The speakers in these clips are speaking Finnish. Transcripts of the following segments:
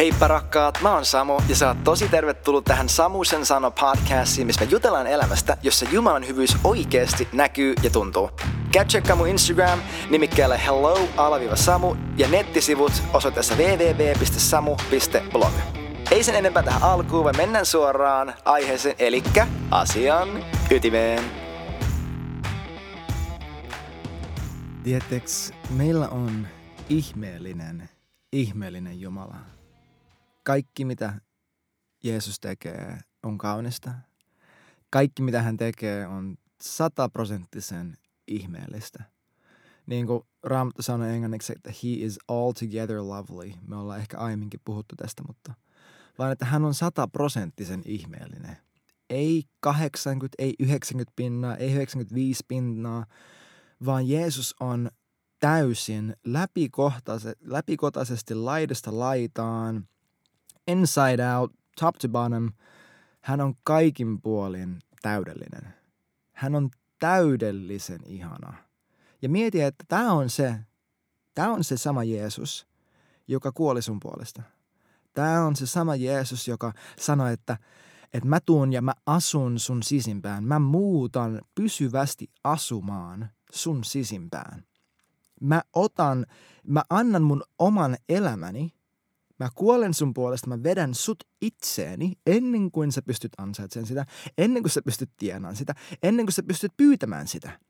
Heippa rakkaat, mä oon Samu ja sä oot tosi tervetullut tähän Samusen sano podcastiin, missä me jutellaan elämästä, jossa Jumalan hyvyys oikeasti näkyy ja tuntuu. Käy tsekkaa mun Instagram nimikkeellä hello-samu ja nettisivut osoitteessa www.samu.blog. Ei sen enempää tähän alkuun, vaan mennään suoraan aiheeseen, eli asian ytimeen. Tieteks, meillä on ihmeellinen, ihmeellinen Jumala kaikki mitä Jeesus tekee on kaunista. Kaikki mitä hän tekee on sataprosenttisen ihmeellistä. Niin kuin Raamattu sanoi englanniksi, että he is altogether lovely. Me ollaan ehkä aiemminkin puhuttu tästä, mutta vaan että hän on sataprosenttisen ihmeellinen. Ei 80, ei 90 pinnaa, ei 95 pinnaa, vaan Jeesus on täysin läpikotaisesti laidasta laitaan – inside out, top to bottom, hän on kaikin puolin täydellinen. Hän on täydellisen ihana. Ja mieti, että tämä on se, tämä on se sama Jeesus, joka kuoli sun puolesta. Tämä on se sama Jeesus, joka sanoi, että, että mä tuun ja mä asun sun sisimpään. Mä muutan pysyvästi asumaan sun sisimpään. Mä otan, mä annan mun oman elämäni Mä kuolen sun puolesta, mä vedän sut itseeni ennen kuin sä pystyt ansaitsemaan sitä, ennen kuin sä pystyt tienaan sitä, ennen kuin sä pystyt pyytämään sitä.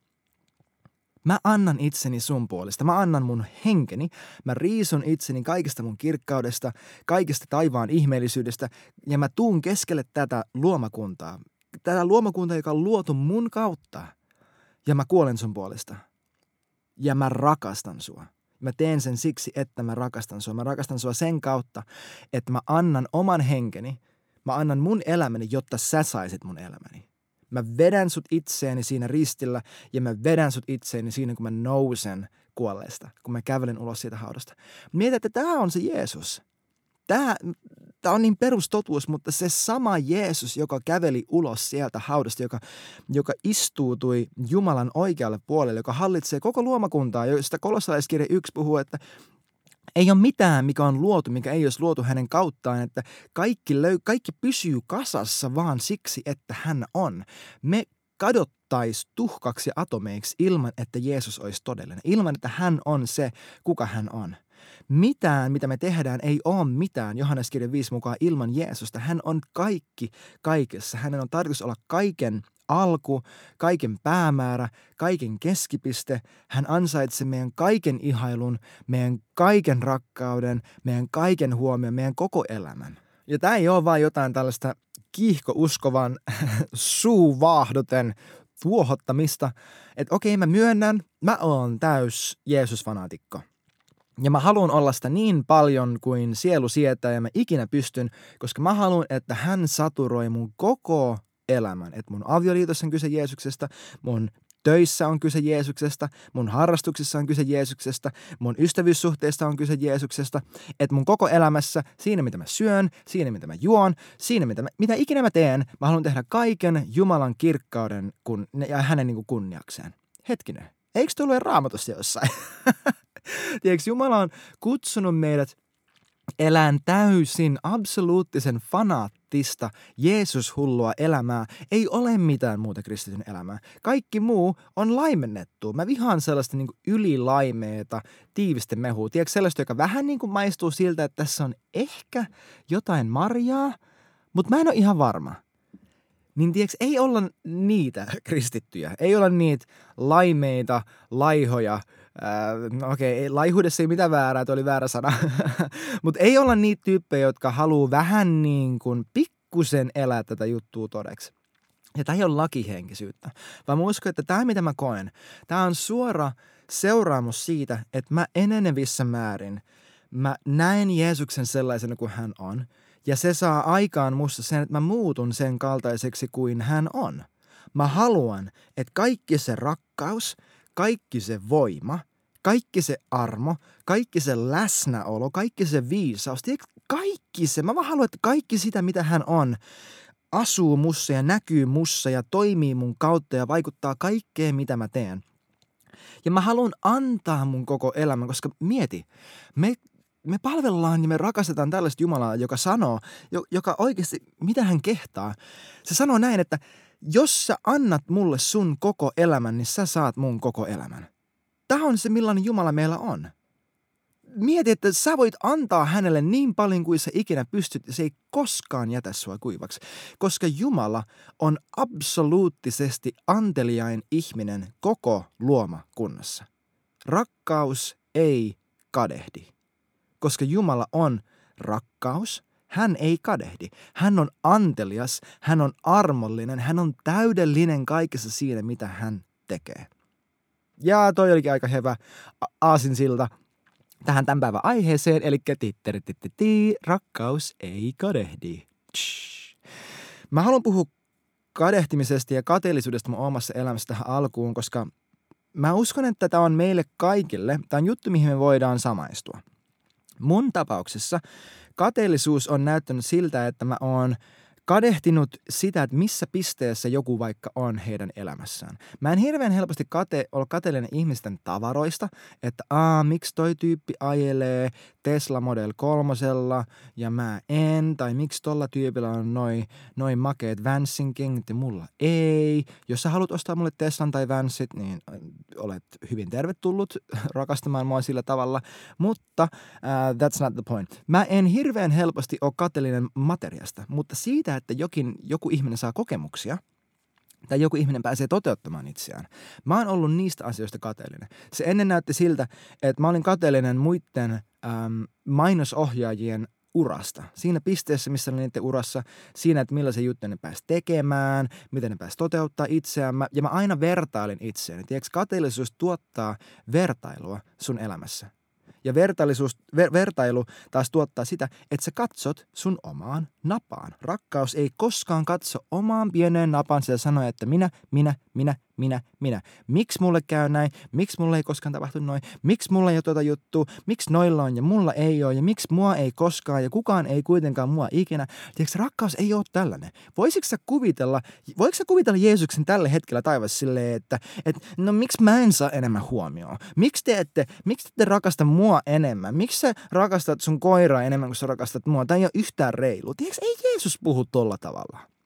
Mä annan itseni sun puolesta, mä annan mun henkeni, mä riisun itseni kaikesta mun kirkkaudesta, kaikesta taivaan ihmeellisyydestä ja mä tuun keskelle tätä luomakuntaa. Tätä luomakuntaa, joka on luotu mun kautta. Ja mä kuolen sun puolesta. Ja mä rakastan sua. Mä teen sen siksi, että mä rakastan sua. Mä rakastan sua sen kautta, että mä annan oman henkeni, mä annan mun elämäni, jotta sä saisit mun elämäni. Mä vedän sut itseeni siinä ristillä ja mä vedän sut itseeni siinä, kun mä nousen kuolleesta, kun mä kävelen ulos siitä haudasta. Mieti, että tämä on se Jeesus. Tämä, tämä on niin perustotuus, mutta se sama Jeesus, joka käveli ulos sieltä haudasta, joka, joka istuutui Jumalan oikealle puolelle, joka hallitsee koko luomakuntaa, josta kolossalaiskirja 1 puhuu, että ei ole mitään, mikä on luotu, mikä ei olisi luotu hänen kauttaan, että kaikki, löy- kaikki pysyy kasassa vaan siksi, että hän on. Me kadottaisi tuhkaksi atomeiksi ilman, että Jeesus olisi todellinen, ilman, että hän on se, kuka hän on. Mitään, mitä me tehdään, ei ole mitään Johannes kirjan 5 mukaan ilman Jeesusta. Hän on kaikki kaikessa. Hänen on tarkoitus olla kaiken alku, kaiken päämäärä, kaiken keskipiste. Hän ansaitsee meidän kaiken ihailun, meidän kaiken rakkauden, meidän kaiken huomion, meidän koko elämän. Ja tämä ei ole vain jotain tällaista kiihkouskovan suuvaahduten tuohottamista, että okei mä myönnän, mä oon täys Jeesus-fanaatikko. Ja mä haluan olla sitä niin paljon kuin sielu sietää ja mä ikinä pystyn, koska mä haluan, että hän saturoi mun koko elämän. Että mun avioliitossa on kyse Jeesuksesta, mun töissä on kyse Jeesuksesta, mun harrastuksissa on kyse Jeesuksesta, mun ystävyyssuhteista on kyse Jeesuksesta, että mun koko elämässä, siinä mitä mä syön, siinä mitä mä juon, siinä mitä, mä, mitä ikinä mä teen, mä haluan tehdä kaiken Jumalan kirkkauden kun, ja hänen niin kunniakseen. Hetkinen, eikö tullut raamatussa jossain? Tiedätkö, Jumala on kutsunut meidät elään täysin absoluuttisen fanaattista Jeesus-hullua elämää. Ei ole mitään muuta kristityn elämää. Kaikki muu on laimennettu. Mä vihaan sellaista niin ylilaimeeta tiivistä mehua. Tiedätkö sellaista, joka vähän niin kuin maistuu siltä, että tässä on ehkä jotain marjaa, mutta mä en ole ihan varma. Niin tiedätkö, ei olla niitä kristittyjä. Ei olla niitä laimeita, laihoja, Äh, okei, okay, laihuudessa ei mitään väärää, toi oli väärä sana. Mutta ei olla niitä tyyppejä, jotka haluaa vähän niin kuin pikkusen elää tätä juttua todeksi. Ja tämä ei ole lakihenkisyyttä, vaan mä uskon, että tämä mitä mä koen, tämä on suora seuraamus siitä, että mä enenevissä määrin, mä näen Jeesuksen sellaisena kuin hän on, ja se saa aikaan musta sen, että mä muutun sen kaltaiseksi kuin hän on. Mä haluan, että kaikki se rakkaus, kaikki se voima, kaikki se armo, kaikki se läsnäolo, kaikki se viisaus, tiedätkö, kaikki se, mä vaan haluan, että kaikki sitä, mitä hän on, asuu mussa ja näkyy mussa ja toimii mun kautta ja vaikuttaa kaikkeen, mitä mä teen. Ja mä haluan antaa mun koko elämän, koska mieti, me me palvellaan ja me rakastetaan tällaista Jumalaa, joka sanoo, joka oikeasti, mitä hän kehtaa. Se sanoo näin, että jos sä annat mulle sun koko elämän, niin sä saat mun koko elämän. Tämä on se, millainen Jumala meillä on. Mieti, että sä voit antaa hänelle niin paljon kuin sä ikinä pystyt, ja se ei koskaan jätä sua kuivaksi. Koska Jumala on absoluuttisesti anteliain ihminen koko luoma kunnassa. Rakkaus ei kadehdi. Koska Jumala on rakkaus, hän ei kadehdi. Hän on antelias, hän on armollinen, hän on täydellinen kaikessa siinä, mitä hän tekee. Ja toi olikin aika hyvä aasinsilta tähän tämän päivän aiheeseen, eli rakkaus ei kadehdi. Mä haluan puhua kadehtimisesta ja kateellisuudesta mun omassa elämässä tähän alkuun, koska mä uskon, että tämä on meille kaikille, tämä on juttu, mihin me voidaan samaistua. Mun tapauksessa kateellisuus on näyttänyt siltä, että mä oon kadehtinut sitä, että missä pisteessä joku vaikka on heidän elämässään. Mä en hirveän helposti kate, olla kateellinen ihmisten tavaroista, että aa, miksi toi tyyppi ajelee Tesla Model 3 ja mä en, tai miksi tolla tyypillä on noin noi makeet Vansin kengät ja mulla ei. Jos sä haluat ostaa mulle Teslan tai Vansit, niin äh, olet hyvin tervetullut rakastamaan mua sillä tavalla, mutta uh, that's not the point. Mä en hirveän helposti ole kateellinen materiasta, mutta siitä, että jokin, joku ihminen saa kokemuksia tai joku ihminen pääsee toteuttamaan itseään. Mä oon ollut niistä asioista kateellinen. Se ennen näytti siltä, että mä olin kateellinen muiden äm, mainosohjaajien urasta. Siinä pisteessä, missä oli niiden urassa, siinä, että millaisen juttu ne pääsi tekemään, miten ne pääsi toteuttaa itseään. Mä, ja mä aina vertailin itseäni. Tiedätkö, kateellisuus tuottaa vertailua sun elämässä. Ja ver, vertailu taas tuottaa sitä, että sä katsot sun omaan napaan. Rakkaus ei koskaan katso omaan pieneen napaan ja sanoa, että minä, minä, minä, minä, minä. Miksi mulle käy näin? Miksi mulle ei koskaan tapahtu noin? Miksi mulla ei ole tuota juttua? Miksi noilla on ja mulla ei ole? Ja miksi mua ei koskaan ja kukaan ei kuitenkaan mua ikinä? Tiedätkö, rakkaus ei ole tällainen. Voisitko sä kuvitella, voiko sä kuvitella Jeesuksen tällä hetkellä taivassa silleen, että, että no miksi mä en saa enemmän huomioon? Miksi te ette, miksi te ette rakasta mua enemmän? Miksi sä rakastat sun koiraa enemmän kuin sä rakastat mua? Tämä ei ole yhtään reilu. Tiedätkö, ei Jeesus puhu tolla tavalla.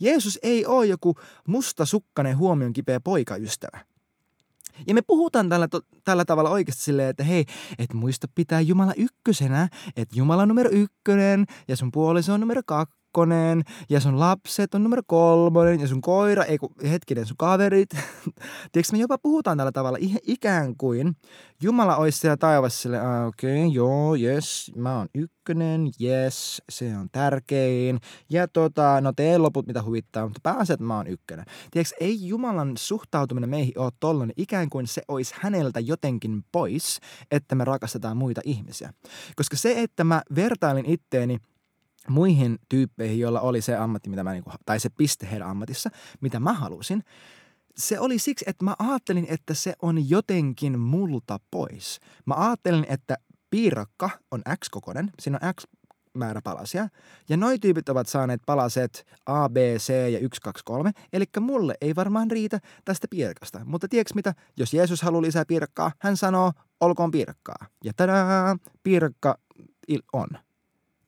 Jeesus ei ole joku mustasukkainen huomion kipeä poikaystävä. Ja me puhutaan tällä, tällä tavalla oikeasti silleen, että hei, et muista pitää Jumala ykkösenä, että Jumala on numero ykkönen ja sun puoliso on numero kaksi kakkonen ja sun lapset on numero kolmonen ja sun koira, ei kun hetkinen, sun kaverit. Tiedätkö, me jopa puhutaan tällä tavalla ikään kuin Jumala olisi siellä taivassa sille, ah, okei, okay, joo, yes, mä oon ykkönen, yes, se on tärkein. Ja tota, no tee loput mitä huvittaa, mutta pääset mä oon ykkönen. Tiedätkö, ei Jumalan suhtautuminen meihin ole tollainen, ikään kuin se olisi häneltä jotenkin pois, että me rakastetaan muita ihmisiä. Koska se, että mä vertailin itteeni – muihin tyyppeihin, joilla oli se ammatti, mitä mä niinku, tai se piste heidän ammatissa, mitä mä halusin, se oli siksi, että mä ajattelin, että se on jotenkin multa pois. Mä ajattelin, että piirakka on X-kokoinen, siinä on X määrä palasia, ja noi tyypit ovat saaneet palaset A, B, C ja 1, 2, 3, eli mulle ei varmaan riitä tästä piirakasta. Mutta tiedätkö mitä, jos Jeesus haluaa lisää piirakkaa, hän sanoo, olkoon piirakkaa. Ja tadaa, piirakka on.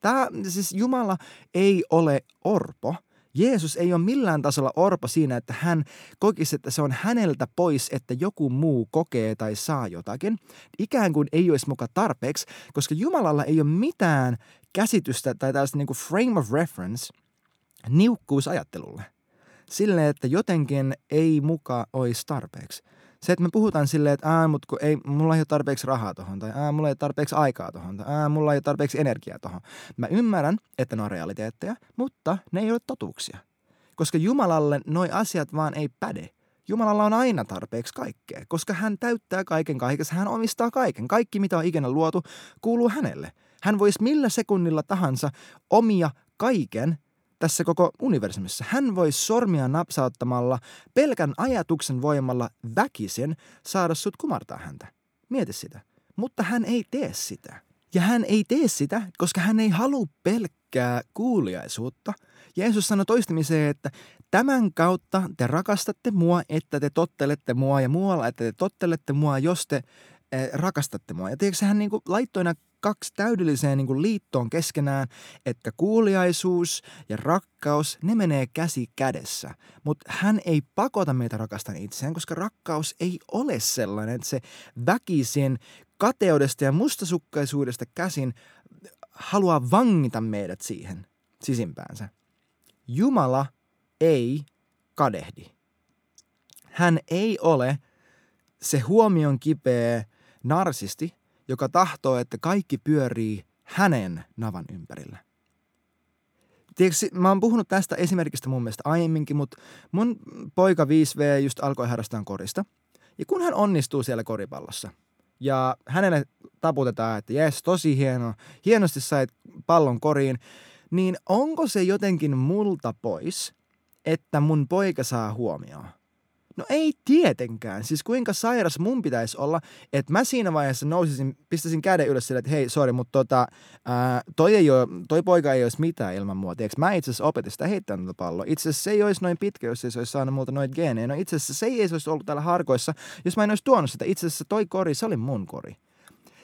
Tämä, siis Jumala ei ole orpo. Jeesus ei ole millään tasolla orpo siinä, että hän kokisi, että se on häneltä pois, että joku muu kokee tai saa jotakin. Ikään kuin ei olisi muka tarpeeksi, koska Jumalalla ei ole mitään käsitystä tai tällaista niin kuin frame of reference niukkuusajattelulle. Sille, että jotenkin ei muka olisi tarpeeksi. Se, että me puhutaan silleen, että ää, mutta kun ei, mulla ei ole tarpeeksi rahaa tohon, tai ää, mulla ei ole tarpeeksi aikaa tohon, tai ää, mulla ei ole tarpeeksi energiaa tohon. Mä ymmärrän, että ne on realiteetteja, mutta ne ei ole totuuksia. Koska Jumalalle noi asiat vaan ei päde. Jumalalla on aina tarpeeksi kaikkea, koska hän täyttää kaiken kaikessa, hän omistaa kaiken. Kaikki, mitä on ikinä luotu, kuuluu hänelle. Hän voisi millä sekunnilla tahansa omia kaiken tässä koko universumissa. Hän voi sormia napsauttamalla pelkän ajatuksen voimalla väkisin saada sut kumartaa häntä. Mieti sitä. Mutta hän ei tee sitä. Ja hän ei tee sitä, koska hän ei halua pelkkää kuuliaisuutta. Jeesus sanoi toistamiseen, että tämän kautta te rakastatte mua, että te tottelette mua ja muualla, että te tottelette mua, jos te eh, rakastatte mua. Ja tiedätkö, hän niin laittoi nämä kaksi täydelliseen niin kuin liittoon keskenään, että kuuliaisuus ja rakkaus, ne menee käsi kädessä. Mutta hän ei pakota meitä rakastamaan itseään, koska rakkaus ei ole sellainen, että se väkisin kateudesta ja mustasukkaisuudesta käsin haluaa vangita meidät siihen sisimpäänsä. Jumala ei kadehdi. Hän ei ole se huomion kipeä narsisti, joka tahtoo, että kaikki pyörii hänen navan ympärillä. Tiedätkö, mä oon puhunut tästä esimerkistä mun mielestä aiemminkin, mutta mun poika 5V just alkoi harrastaa korista. Ja kun hän onnistuu siellä koripallossa ja hänelle taputetaan, että jes, tosi hieno, hienosti sait pallon koriin, niin onko se jotenkin multa pois, että mun poika saa huomioon? No ei tietenkään. Siis kuinka sairas mun pitäisi olla, että mä siinä vaiheessa nousisin, pistäisin käden ylös sille, että hei, sorry, mutta tota, ää, toi, ei ole, toi poika ei olisi mitään ilman mua. Tiedätkö? Mä itse asiassa opetin sitä heittämään tuota palloa. Itse asiassa se ei olisi noin pitkä, jos se olisi saanut multa noita geenejä. No itse asiassa se ei olisi ollut täällä harkoissa, jos mä en olisi tuonut sitä. Itse asiassa toi kori, se oli mun kori.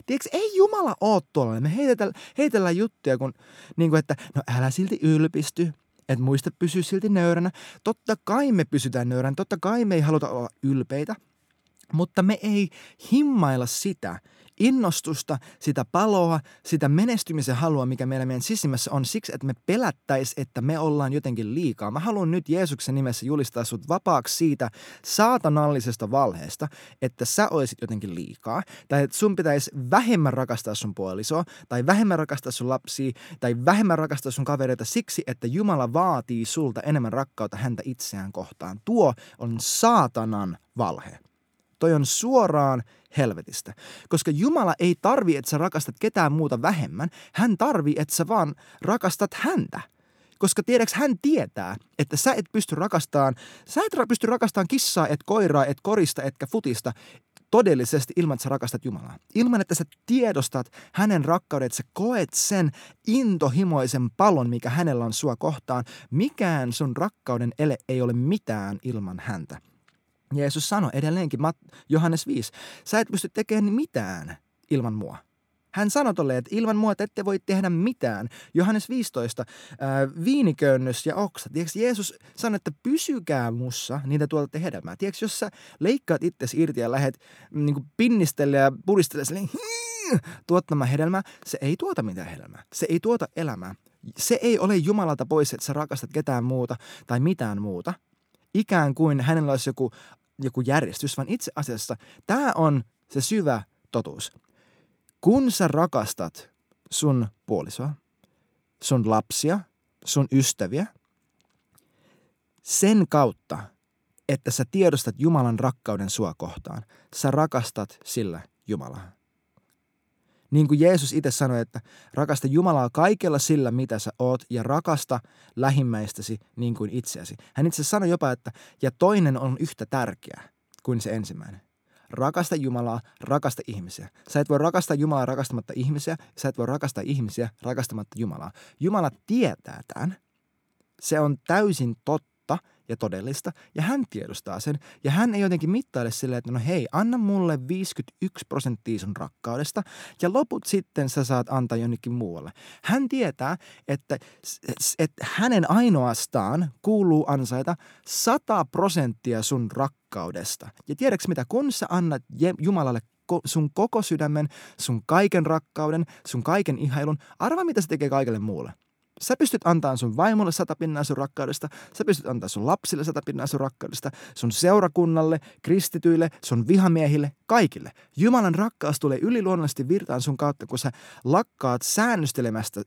Tiedätkö, ei Jumala ole tuolla. Me heitellään, heitellään juttuja, kun, niin kuin, että no älä silti ylpisty että muista pysyä silti nöyränä. Totta kai me pysytään nöyränä, totta kai me ei haluta olla ylpeitä, mutta me ei himmailla sitä, innostusta, sitä paloa, sitä menestymisen halua, mikä meillä meidän sisimmässä on siksi, että me pelättäis, että me ollaan jotenkin liikaa. Mä haluan nyt Jeesuksen nimessä julistaa sut vapaaksi siitä saatanallisesta valheesta, että sä olisit jotenkin liikaa, tai että sun pitäisi vähemmän rakastaa sun puolisoa, tai vähemmän rakastaa sun lapsia, tai vähemmän rakastaa sun kavereita siksi, että Jumala vaatii sulta enemmän rakkautta häntä itseään kohtaan. Tuo on saatanan valhe. Toi on suoraan helvetistä. Koska Jumala ei tarvi, että sä rakastat ketään muuta vähemmän. Hän tarvii, että sä vaan rakastat häntä. Koska tiedäks, hän tietää, että sä et pysty rakastamaan, sä et pysty rakastamaan kissaa, et koiraa, et korista, etkä futista todellisesti ilman, että sä rakastat Jumalaa. Ilman, että sä tiedostat hänen rakkauden, että sä koet sen intohimoisen palon, mikä hänellä on sua kohtaan. Mikään sun rakkauden ele ei ole mitään ilman häntä. Jeesus sanoi edelleenkin, Johannes 5, sä et pysty tekemään mitään ilman mua. Hän sanoi tolle, että ilman mua te ette voi tehdä mitään. Johannes 15, ää, viiniköynnös ja oksa. Tiedätkö, Jeesus sanoi, että pysykää mussa, niin te tuotatte hedelmää. Tiedätkö, jos sä leikkaat itsesi irti ja lähdet niin pinnistelle ja puristelle silleen, tuottamaan hedelmää, se ei tuota mitään hedelmää. Se ei tuota elämää. Se ei ole Jumalalta pois, että sä rakastat ketään muuta tai mitään muuta. Ikään kuin hänellä olisi joku joku järjestys, vaan itse asiassa tämä on se syvä totuus. Kun sä rakastat sun puolisoa, sun lapsia, sun ystäviä, sen kautta, että sä tiedostat Jumalan rakkauden sua kohtaan, sä rakastat sillä Jumalaa. Niin kuin Jeesus itse sanoi, että rakasta Jumalaa kaikella sillä, mitä sä oot, ja rakasta lähimmäistäsi niin kuin itseäsi. Hän itse sanoi jopa, että ja toinen on yhtä tärkeä kuin se ensimmäinen. Rakasta Jumalaa, rakasta ihmisiä. Sä et voi rakastaa Jumalaa rakastamatta ihmisiä, sä et voi rakastaa ihmisiä rakastamatta Jumalaa. Jumala tietää tämän. Se on täysin totta ja todellista, ja hän tiedostaa sen, ja hän ei jotenkin mittaile silleen, että no hei, anna mulle 51 prosenttia sun rakkaudesta, ja loput sitten sä saat antaa jonnekin muualle. Hän tietää, että, että hänen ainoastaan kuuluu ansaita 100 prosenttia sun rakkaudesta. Ja tiedätkö mitä, kun sä annat Jumalalle sun koko sydämen, sun kaiken rakkauden, sun kaiken ihailun, arva mitä se tekee kaikille muulle. Sä pystyt antamaan sun vaimolle sata pinnaa sun rakkaudesta, sä pystyt antamaan sun lapsille sata pinnaa sun rakkaudesta, sun seurakunnalle, kristityille, sun vihamiehille, kaikille. Jumalan rakkaus tulee yliluonnollisesti virtaan sun kautta, kun sä lakkaat säännöstelemästä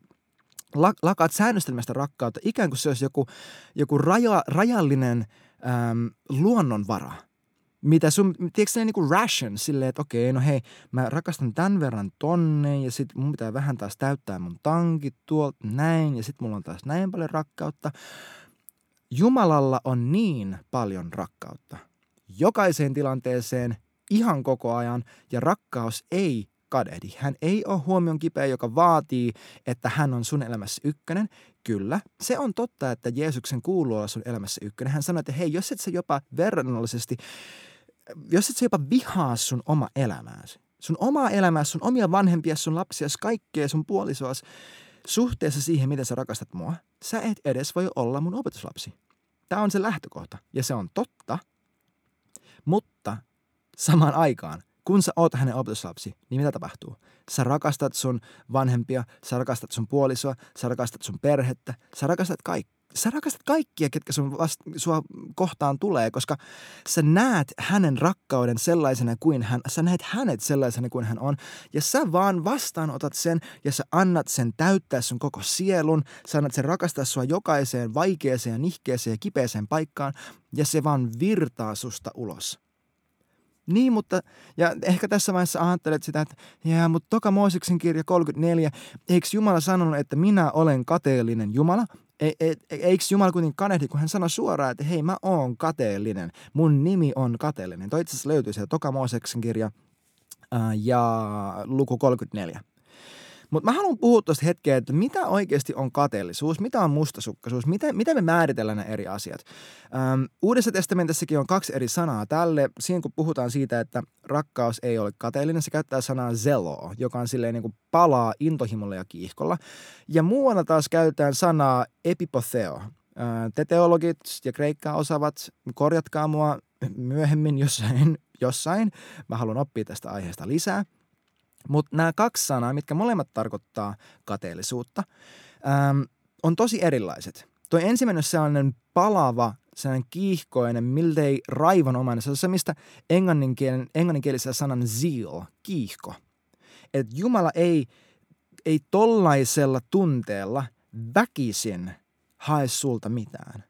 lakaat säännöstelemästä rakkautta, ikään kuin se olisi joku, joku raja, rajallinen äm, luonnonvara – mitä sun, tiedätkö se niinku ration silleen, että okei, no hei, mä rakastan tämän verran tonne ja sit mun pitää vähän taas täyttää mun tankit tuolta näin ja sit mulla on taas näin paljon rakkautta. Jumalalla on niin paljon rakkautta. Jokaiseen tilanteeseen, ihan koko ajan ja rakkaus ei kadehdi. Hän ei ole huomion kipeä, joka vaatii, että hän on sun elämässä ykkönen. Kyllä, se on totta, että Jeesuksen kuuluu olla sun elämässä ykkönen. Hän sanoi, että hei, jos et sä jopa verrannollisesti jos et sä jopa vihaa sun oma elämääsi, sun omaa elämää, sun omia vanhempia, sun lapsia, kaikkea sun puolisoas suhteessa siihen, miten sä rakastat mua, sä et edes voi olla mun opetuslapsi. Tämä on se lähtökohta ja se on totta, mutta samaan aikaan, kun sä oot hänen opetuslapsi, niin mitä tapahtuu? Sä rakastat sun vanhempia, sä rakastat sun puolisoa, sä rakastat sun perhettä, sä rakastat kaikki sä rakastat kaikkia, ketkä sun vast, sua kohtaan tulee, koska sä näet hänen rakkauden sellaisena kuin hän, sä näet hänet sellaisena kuin hän on, ja sä vaan vastaanotat sen, ja sä annat sen täyttää sun koko sielun, sä annat sen rakastaa sua jokaiseen vaikeeseen nihkeeseen ja kipeeseen paikkaan, ja se vaan virtaa susta ulos. Niin, mutta, ja ehkä tässä vaiheessa ajattelet sitä, että jää, mutta toka Mooseksen kirja 34, eikö Jumala sanonut, että minä olen kateellinen Jumala? E, e, eikö Jumala kuitenkin kanehdi, kun hän sanoi suoraan, että hei mä oon kateellinen, mun nimi on kateellinen. Toi itse asiassa löytyy sieltä Toka Mooseksen kirja ää, ja luku 34. Mutta mä haluan puhua tuosta hetkeä, että mitä oikeasti on kateellisuus, mitä on mustasukkaisuus, miten, miten me määritellään nämä eri asiat. Ähm, Uudessa testamentissakin on kaksi eri sanaa tälle. Siinä kun puhutaan siitä, että rakkaus ei ole kateellinen, se käyttää sanaa zelo, joka on silleen niin kuin palaa intohimolla ja kiihkolla. Ja muualla taas käytetään sanaa epipotheo. Te teologit ja kreikkaa osaavat, korjatkaa mua myöhemmin jossain, jossain. Mä haluan oppia tästä aiheesta lisää – mutta nämä kaksi sanaa, mitkä molemmat tarkoittaa kateellisuutta, ähm, on tosi erilaiset. Tuo ensimmäinen on sellainen palava, sellainen kiihkoinen, miltei raivonomainen. Se on se, mistä englanninkielen, englanninkielisellä sanan zeal, kiihko. Että Jumala ei, ei tollaisella tunteella väkisin hae sulta mitään.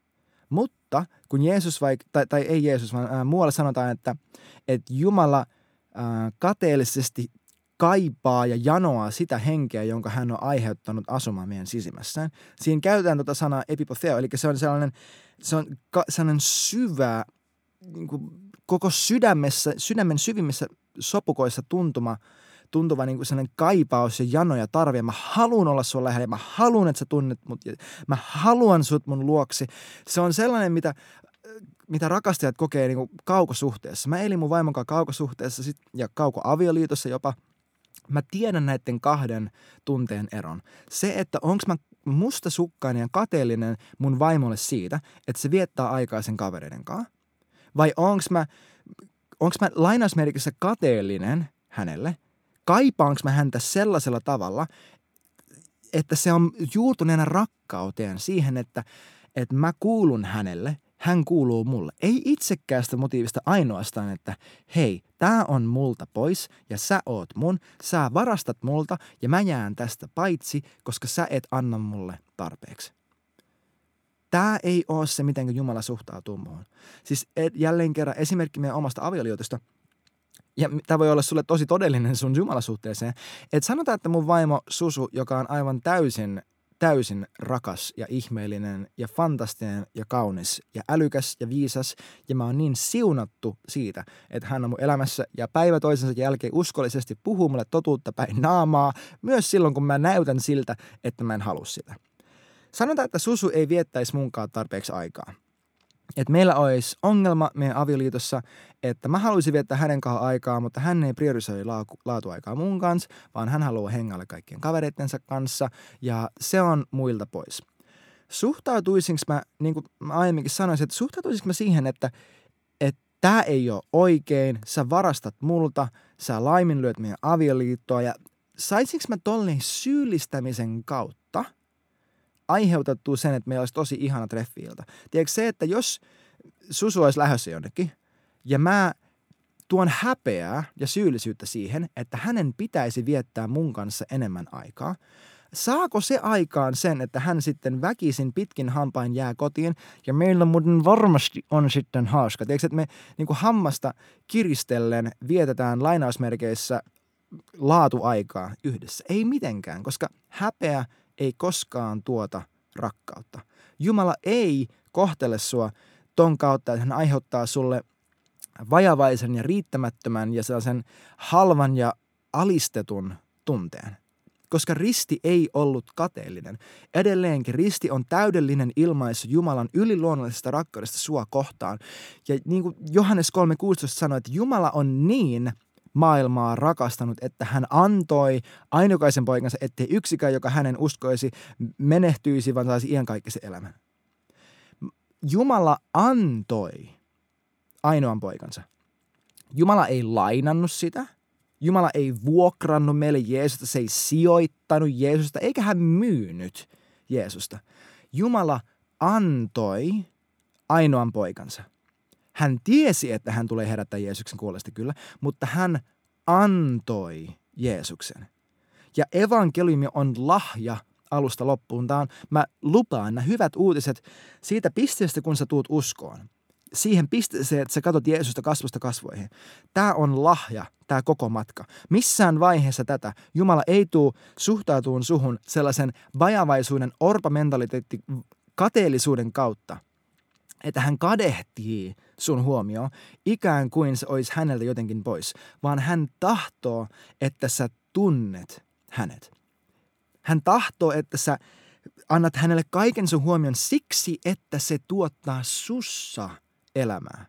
Mutta kun Jeesus, vai, tai, tai ei Jeesus, vaan ää, muualla sanotaan, että, että Jumala kateellisesti kaipaa ja janoaa sitä henkeä, jonka hän on aiheuttanut asumaan meidän sisimmässään. Siinä käytetään tuota sanaa epipotheo, eli se on sellainen, se on ka, sellainen syvä, niin kuin koko sydämessä, sydämen syvimmissä sopukoissa tuntuma, tuntuva niin kuin sellainen kaipaus ja jano ja tarve. Mä haluan olla sun lähellä, mä haluan, että sä tunnet mut, mä haluan sut mun luoksi. Se on sellainen, mitä mitä rakastajat kokee niin kuin kaukosuhteessa. Mä elin mun vaimon kanssa kaukosuhteessa sit, ja kaukoavioliitossa jopa – mä tiedän näiden kahden tunteen eron. Se, että onko mä mustasukkainen ja kateellinen mun vaimolle siitä, että se viettää aikaa sen kavereiden kanssa, vai onko mä, onks mä lainausmerkissä kateellinen hänelle, kaipaanko mä häntä sellaisella tavalla, että se on juurtuneena rakkauteen siihen, että, että mä kuulun hänelle hän kuuluu mulle. Ei itsekkäästä motiivista ainoastaan, että hei, tää on multa pois ja sä oot mun, sä varastat multa ja mä jään tästä paitsi, koska sä et anna mulle tarpeeksi. Tämä ei ole se, miten Jumala suhtautuu muuhun. Siis jälleen kerran esimerkki meidän omasta avioliitosta. Ja tämä voi olla sulle tosi todellinen sun Jumalasuhteeseen. Että sanotaan, että mun vaimo Susu, joka on aivan täysin täysin rakas ja ihmeellinen ja fantastinen ja kaunis ja älykäs ja viisas ja mä oon niin siunattu siitä, että hän on mun elämässä ja päivä toisensa jälkeen uskollisesti puhuu mulle totuutta päin naamaa, myös silloin kun mä näytän siltä, että mä en halua sitä. Sanotaan, että Susu ei viettäisi munkaan tarpeeksi aikaa – että meillä olisi ongelma meidän avioliitossa, että mä haluaisin viettää hänen kanssa aikaa, mutta hän ei priorisoi laatuaikaa mun kanssa, vaan hän haluaa hengailla kaikkien kavereittensa kanssa ja se on muilta pois. Suhtautuisinko mä, niin kuin mä aiemminkin sanoisin, että suhtautuisinko mä siihen, että että tämä ei ole oikein, sä varastat multa, sä laiminlyöt meidän avioliittoa ja saisinko mä tolleen syyllistämisen kautta – aiheutettu sen, että meillä olisi tosi ihana treffiilta. Tiedätkö se, että jos Susu olisi lähdössä jonnekin ja mä tuon häpeää ja syyllisyyttä siihen, että hänen pitäisi viettää mun kanssa enemmän aikaa, saako se aikaan sen, että hän sitten väkisin pitkin hampain jää kotiin ja meillä muuten varmasti on sitten hauska. Tiedätkö, että me niin kuin hammasta kiristellen vietetään lainausmerkeissä laatuaikaa yhdessä? Ei mitenkään, koska häpeä ei koskaan tuota rakkautta. Jumala ei kohtele sua ton kautta, että hän aiheuttaa sulle vajavaisen ja riittämättömän ja sellaisen halvan ja alistetun tunteen. Koska risti ei ollut kateellinen. Edelleenkin risti on täydellinen ilmaisu Jumalan yliluonnollisesta rakkaudesta sua kohtaan. Ja niin kuin Johannes 3.16 sanoi, että Jumala on niin maailmaa rakastanut, että hän antoi ainokaisen poikansa, ettei yksikään, joka hänen uskoisi, menehtyisi, vaan saisi iankaikkisen elämän. Jumala antoi ainoan poikansa. Jumala ei lainannut sitä. Jumala ei vuokrannut meille Jeesusta, se ei sijoittanut Jeesusta, eikä hän myynyt Jeesusta. Jumala antoi ainoan poikansa. Hän tiesi, että hän tulee herättää Jeesuksen kuolesta kyllä, mutta hän antoi Jeesuksen. Ja evankeliumi on lahja alusta loppuun. Tämä on, mä lupaan nämä hyvät uutiset siitä pisteestä, kun sä tuut uskoon. Siihen pisteeseen, että sä katsot Jeesusta kasvusta kasvoihin. Tämä on lahja, tämä koko matka. Missään vaiheessa tätä Jumala ei tule suhtautuun suhun sellaisen vajavaisuuden, orpamentaliteetti, kateellisuuden kautta, että hän kadehtii sun huomioon ikään kuin se olisi häneltä jotenkin pois, vaan hän tahtoo, että sä tunnet hänet. Hän tahtoo, että sä annat hänelle kaiken sun huomion siksi, että se tuottaa sussa elämää.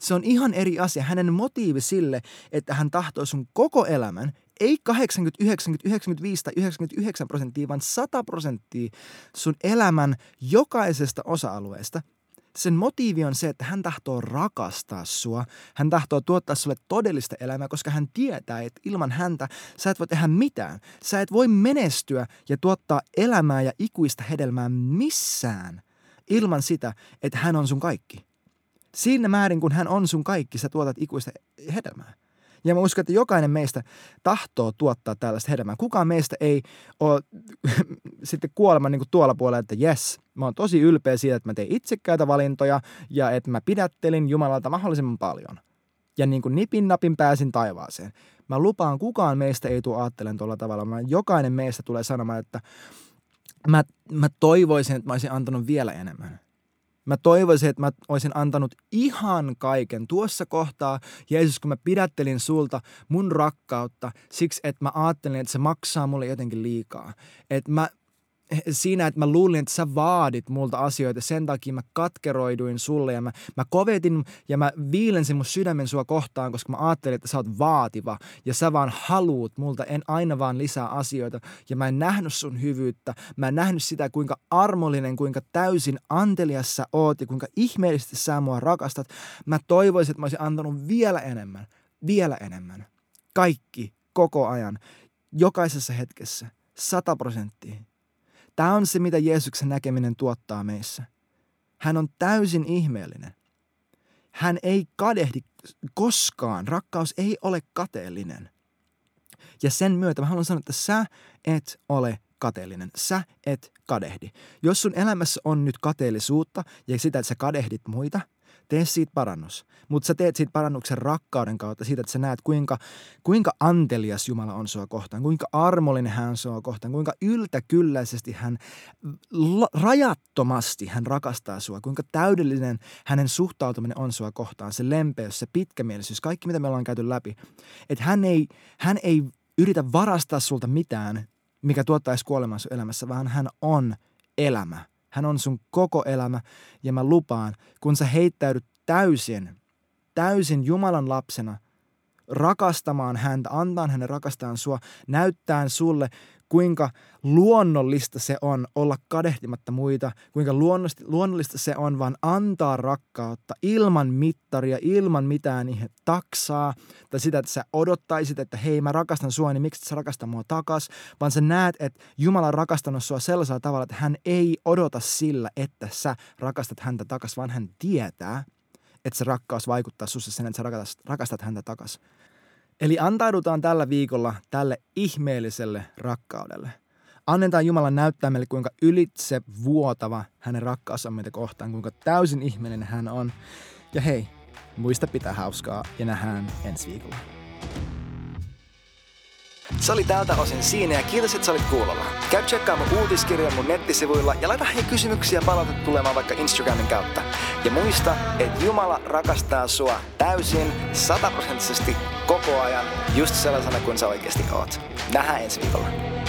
Se on ihan eri asia. Hänen motiivi sille, että hän tahtoo sun koko elämän, ei 80, 90, 95 tai 99 prosenttia, vaan 100 prosenttia sun elämän jokaisesta osa-alueesta – sen motiivi on se, että hän tahtoo rakastaa sua. Hän tahtoo tuottaa sulle todellista elämää, koska hän tietää, että ilman häntä sä et voi tehdä mitään. Sä et voi menestyä ja tuottaa elämää ja ikuista hedelmää missään ilman sitä, että hän on sun kaikki. Siinä määrin, kun hän on sun kaikki, sä tuotat ikuista hedelmää. Ja mä uskon, että jokainen meistä tahtoo tuottaa tällaista hedelmää. Kukaan meistä ei ole sitten kuoleman niin kuin tuolla puolella, että jes, mä oon tosi ylpeä siitä, että mä tein itsekkäitä valintoja ja että mä pidättelin Jumalalta mahdollisimman paljon. Ja niin kuin nipin napin pääsin taivaaseen. Mä lupaan, kukaan meistä ei tule ajattelemaan tuolla tavalla. Mä, jokainen meistä tulee sanomaan, että mä, mä toivoisin, että mä olisin antanut vielä enemmän. Mä toivoisin, että mä olisin antanut ihan kaiken tuossa kohtaa, Jeesus, kun mä pidättelin sulta mun rakkautta siksi, että mä ajattelin, että se maksaa mulle jotenkin liikaa. Että mä, siinä, että mä luulin, että sä vaadit multa asioita, sen takia mä katkeroiduin sulle ja mä, mä kovetin ja mä viilensin mun sydämen sua kohtaan, koska mä ajattelin, että sä oot vaativa ja sä vaan haluut multa en aina vaan lisää asioita ja mä en nähnyt sun hyvyyttä, mä en nähnyt sitä, kuinka armollinen, kuinka täysin antelias sä oot ja kuinka ihmeellisesti sä mua rakastat. Mä toivoisin, että mä olisin antanut vielä enemmän, vielä enemmän. Kaikki, koko ajan, jokaisessa hetkessä, sata prosenttia Tämä on se, mitä Jeesuksen näkeminen tuottaa meissä. Hän on täysin ihmeellinen. Hän ei kadehdi koskaan. Rakkaus ei ole kateellinen. Ja sen myötä mä haluan sanoa, että sä et ole kateellinen. Sä et kadehdi. Jos sun elämässä on nyt kateellisuutta ja sitä, että sä kadehdit muita – Tee siitä parannus. Mutta sä teet siitä parannuksen rakkauden kautta siitä, että sä näet, kuinka, kuinka antelias Jumala on sua kohtaan, kuinka armollinen hän on sua kohtaan, kuinka yltäkylläisesti hän, rajattomasti hän rakastaa sua, kuinka täydellinen hänen suhtautuminen on sua kohtaan, se lempeys, se pitkämielisyys, kaikki mitä me ollaan käyty läpi. Että hän ei, hän ei yritä varastaa sulta mitään, mikä tuottaisi kuoleman sun elämässä, vaan hän on elämä. Hän on sun koko elämä ja mä lupaan, kun sä heittäydyt täysin, täysin Jumalan lapsena rakastamaan häntä, antaa hänen rakastaan sua, näyttää sulle, kuinka luonnollista se on olla kadehtimatta muita, kuinka luonnollista se on vaan antaa rakkautta ilman mittaria, ilman mitään niihin taksaa, tai sitä, että sä odottaisit, että hei mä rakastan sua, niin miksi sä rakasta mua takas, vaan sä näet, että Jumala on rakastanut sua sellaisella tavalla, että hän ei odota sillä, että sä rakastat häntä takas, vaan hän tietää, että se rakkaus vaikuttaa sussa sen, että sä rakastat, rakastat häntä takas. Eli antaudutaan tällä viikolla tälle ihmeelliselle rakkaudelle. Annetaan Jumalan näyttää meille, kuinka ylitse vuotava hänen rakkaus on meitä kohtaan, kuinka täysin ihmeellinen hän on. Ja hei, muista pitää hauskaa ja nähdään ensi viikolla. Se oli tältä osin siinä ja kiitos, että sä olit kuulolla. Käy tsekkaamaan uutiskirjan mun nettisivuilla ja laita hei kysymyksiä palautetta tulemaan vaikka Instagramin kautta. Ja muista, että Jumala rakastaa sua täysin, sataprosenttisesti, koko ajan, just sellaisena kuin sä oikeasti oot. Nähdään ensi viikolla.